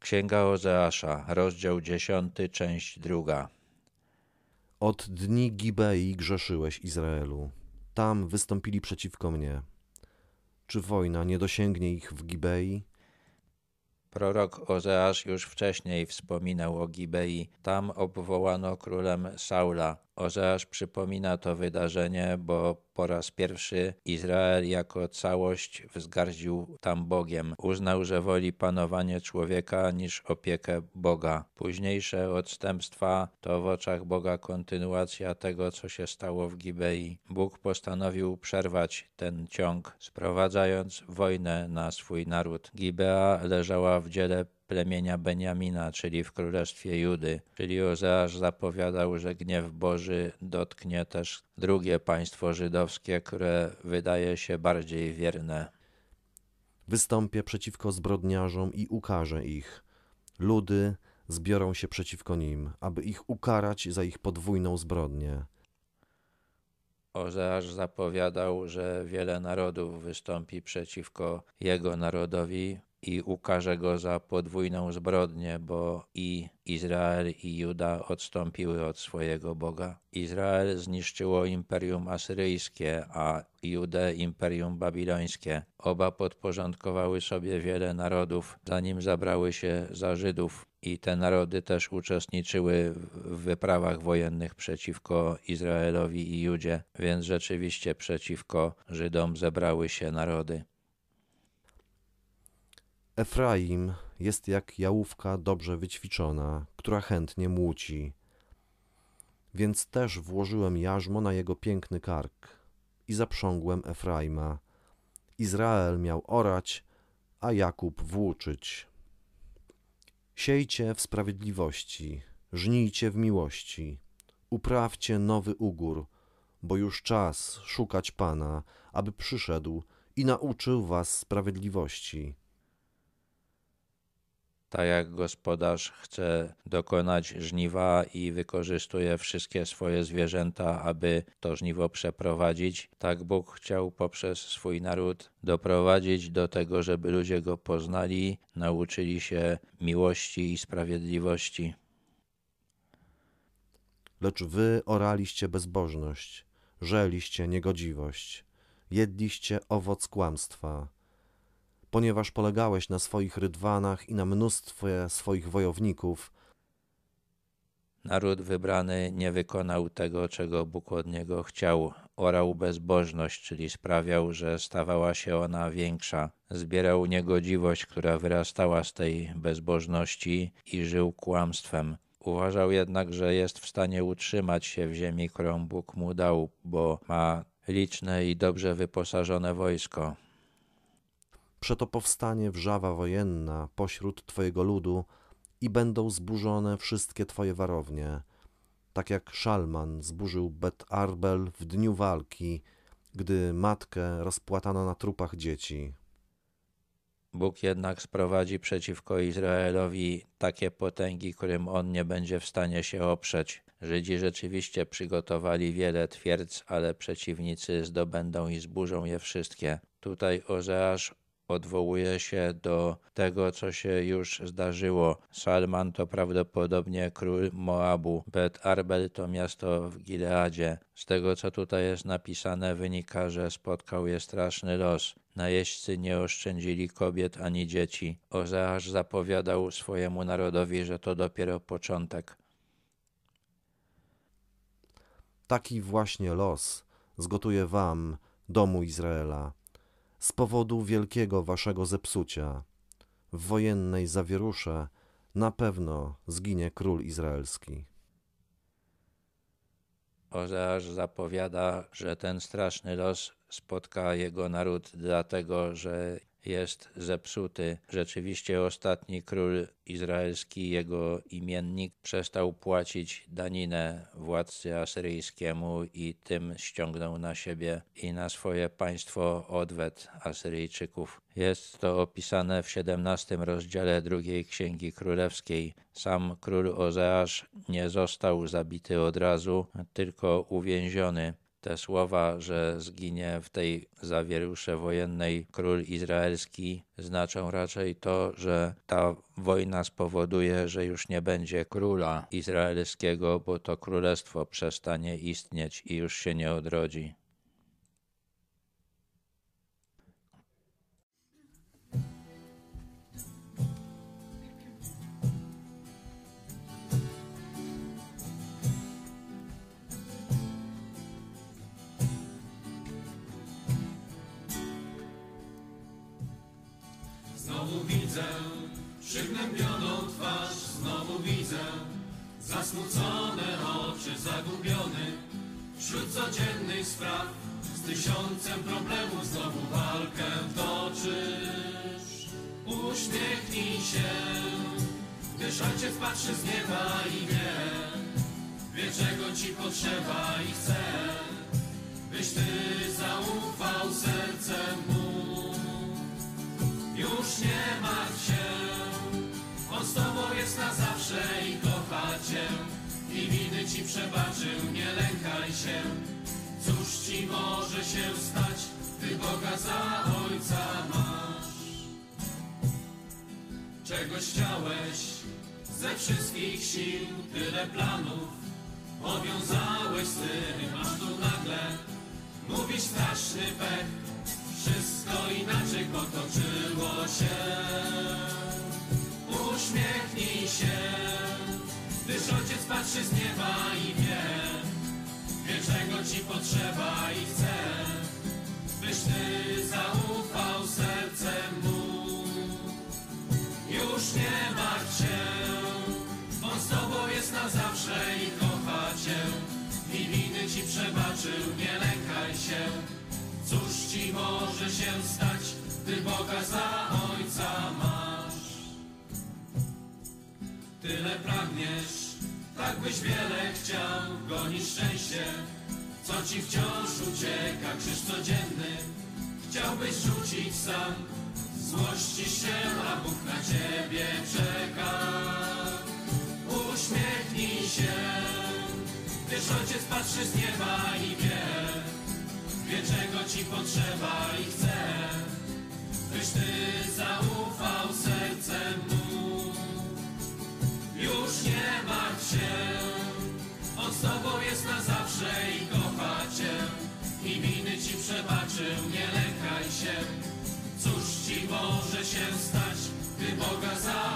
Księga Ozeasza, rozdział 10, część druga. Od dni Gibei grzeszyłeś, Izraelu. Tam wystąpili przeciwko mnie. Czy wojna nie dosięgnie ich w Gibei? Prorok Ozeasz już wcześniej wspominał o Gibei. Tam obwołano królem Saula. Ozeasz przypomina to wydarzenie, bo po raz pierwszy Izrael jako całość wzgardził tam Bogiem. Uznał, że woli panowanie człowieka niż opiekę Boga. Późniejsze odstępstwa to w oczach Boga kontynuacja tego, co się stało w Gibei. Bóg postanowił przerwać ten ciąg, sprowadzając wojnę na swój naród. Gibea leżała w dziele plemienia Beniamina, czyli w królestwie Judy. Czyli Ozeasz zapowiadał, że gniew Boży dotknie też drugie państwo żydowskie, które wydaje się bardziej wierne. Wystąpię przeciwko zbrodniarzom i ukażę ich. Ludy zbiorą się przeciwko nim, aby ich ukarać za ich podwójną zbrodnię. Ozeasz zapowiadał, że wiele narodów wystąpi przeciwko jego narodowi, i ukaże go za podwójną zbrodnię, bo i Izrael i Juda odstąpiły od swojego Boga. Izrael zniszczyło imperium asyryjskie, a Judę imperium babilońskie. Oba podporządkowały sobie wiele narodów, zanim zabrały się za Żydów. I te narody też uczestniczyły w wyprawach wojennych przeciwko Izraelowi i Judzie, więc rzeczywiście przeciwko Żydom zebrały się narody. Efraim jest jak jałówka dobrze wyćwiczona, która chętnie młóci. Więc też włożyłem jarzmo na jego piękny kark i zaprzągłem Efraima. Izrael miał orać, a Jakub włóczyć. Siejcie w sprawiedliwości, żnijcie w miłości, uprawcie nowy ugór, bo już czas szukać Pana, aby przyszedł i nauczył was sprawiedliwości tak jak gospodarz chce dokonać żniwa i wykorzystuje wszystkie swoje zwierzęta, aby to żniwo przeprowadzić, tak Bóg chciał poprzez swój naród doprowadzić do tego, żeby ludzie go poznali, nauczyli się miłości i sprawiedliwości. Lecz wy oraliście bezbożność, żeliście niegodziwość, jedliście owoc kłamstwa ponieważ polegałeś na swoich rydwanach i na mnóstwie swoich wojowników. Naród wybrany nie wykonał tego, czego Bóg od niego chciał. Orał bezbożność, czyli sprawiał, że stawała się ona większa. Zbierał niegodziwość, która wyrastała z tej bezbożności i żył kłamstwem. Uważał jednak, że jest w stanie utrzymać się w ziemi, którą Bóg mu dał, bo ma liczne i dobrze wyposażone wojsko. Przeto powstanie wrzawa wojenna pośród Twojego ludu i będą zburzone wszystkie Twoje warownie, tak jak Szalman zburzył Bet Arbel w dniu walki, gdy matkę rozpłatano na trupach dzieci. Bóg jednak sprowadzi przeciwko Izraelowi takie potęgi, którym on nie będzie w stanie się oprzeć. Żydzi rzeczywiście przygotowali wiele twierdz, ale przeciwnicy zdobędą i zburzą je wszystkie. Tutaj Ozeasz odwołuje się do tego, co się już zdarzyło. Salman to prawdopodobnie król Moabu, Bet Arbel to miasto w Gileadzie. Z tego, co tutaj jest napisane, wynika, że spotkał je straszny los. Najeźdźcy nie oszczędzili kobiet ani dzieci. Ozeasz zapowiadał swojemu narodowi, że to dopiero początek. Taki właśnie los zgotuje wam, domu Izraela z powodu wielkiego waszego zepsucia. W wojennej zawierusze na pewno zginie król izraelski. Ozeasz zapowiada, że ten straszny los spotka jego naród, dlatego że jest zepsuty. Rzeczywiście ostatni król izraelski, jego imiennik, przestał płacić daninę władcy asyryjskiemu i tym ściągnął na siebie i na swoje państwo odwet Asyryjczyków. Jest to opisane w XVII rozdziale drugiej Księgi Królewskiej. Sam król Ozeasz nie został zabity od razu, tylko uwięziony Te słowa, że zginie w tej zawierusze wojennej król izraelski, znaczą raczej to, że ta wojna spowoduje, że już nie będzie króla izraelskiego, bo to królestwo przestanie istnieć i już się nie odrodzi. Znowu widzę przygnębioną twarz, znowu widzę zasmucone oczy, zagubiony wśród codziennych spraw. Z tysiącem problemów znowu walkę toczysz. Uśmiechnij się, gdyż ojciec patrzy z nieba i wie, wie czego ci potrzeba i chce, byś ty zaufał sercem mu. Już nie martw się, On z tobą jest na zawsze i kocha cię. I winy ci przebaczył, nie lękaj się. Cóż ci może się stać, ty Boga za Ojca masz. Czegoś chciałeś ze wszystkich sił, tyle planów powiązałeś z tym, aż tu nagle mówisz straszny pech. Wszystko inaczej potoczyło patrzy z nieba i wie, wie czego ci potrzeba i chce, byś ty zaufał sercem mu. Już nie martw się, on z tobą jest na zawsze i kocha cię. I winy ci przebaczył, nie lękaj się. Cóż ci może się stać, gdy Boga za Ojca masz? Tyle pragniesz, tak byś wiele chciał, gonisz szczęście, co ci wciąż ucieka, krzyż codzienny. Chciałbyś rzucić sam, złości się, a Bóg na ciebie czeka. Uśmiechnij się, gdyż Ojciec patrzy z nieba i wie, wie czego ci potrzeba i chce, nie lękaj się. Cóż ci może się stać, gdy Boga za